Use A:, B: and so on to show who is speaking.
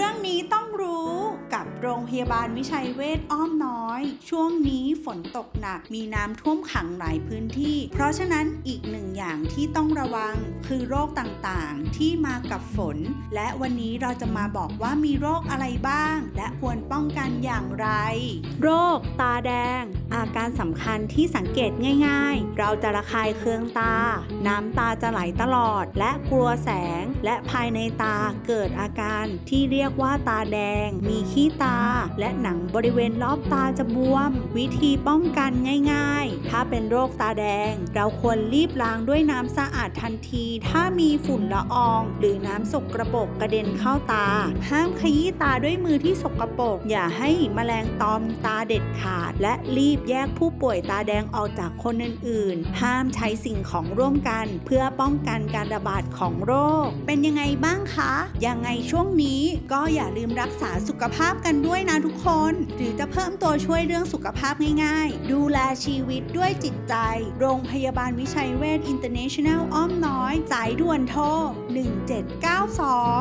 A: เรื่องนี้ต้องรู้กับโรงพยาบาลวิชัยเวชอ้อมน้อย ช่วงนี้ฝนตกหนักมีน้ำท่วมขังหลายพื้นที่ เพราะฉะนั้นอีกหนึ่ง อย่างที่ต้องระวังคือโรคต่างๆ ที่มากับฝน และวันนี้เราจะมาบอกว่ามีโรคอะไรบ้าง และควรป้องกันอย่างไร โรคตาแดง อาการสำคัญที่สังเกตง่าย ๆ เราจะระคายเคืองตา น้ำตาจะไหลตลอด และกลัวแสง และภายในตาเกิดอาการที่เรียกว่าตาแดง มีขี้ตา และหนังบริเวณรอบตาจะบวม วิธีป้องกันง่าย ๆ ถ้าเป็นโรคตาแดง เราควรรีบล้างด้วยน้ำสะอาดทันที ถ้ามีฝุ่นละออง หรือน้ำสกรปรกกระเด็นเข้าตา ห้ามขยี้ตาด้วยมือที่สกรปรกอย่าให้มแมลงตอมตาเด็ดขาด และรีบแยกผู้ป่วยตาแดงออกจากคนอื่นๆ ห้ามใช้สิ่งของร่วมกัน เพื่อป้องกันการระบาดของโรค เป็นยังไงบ้างคะ ยังไงช่วงนี้ก็อย่าลืมรักษาสุขภาพกันด้วยนะทุกคน หรือจะเพิ่มตัวช่วยเรื่องสุขภาพง่าย ๆ ดูแลชีวิตด้วยจิตใจ โรงพยาบาลวิชัยเวชอิน International อ้อมน้อย สายด่วนโทร 1792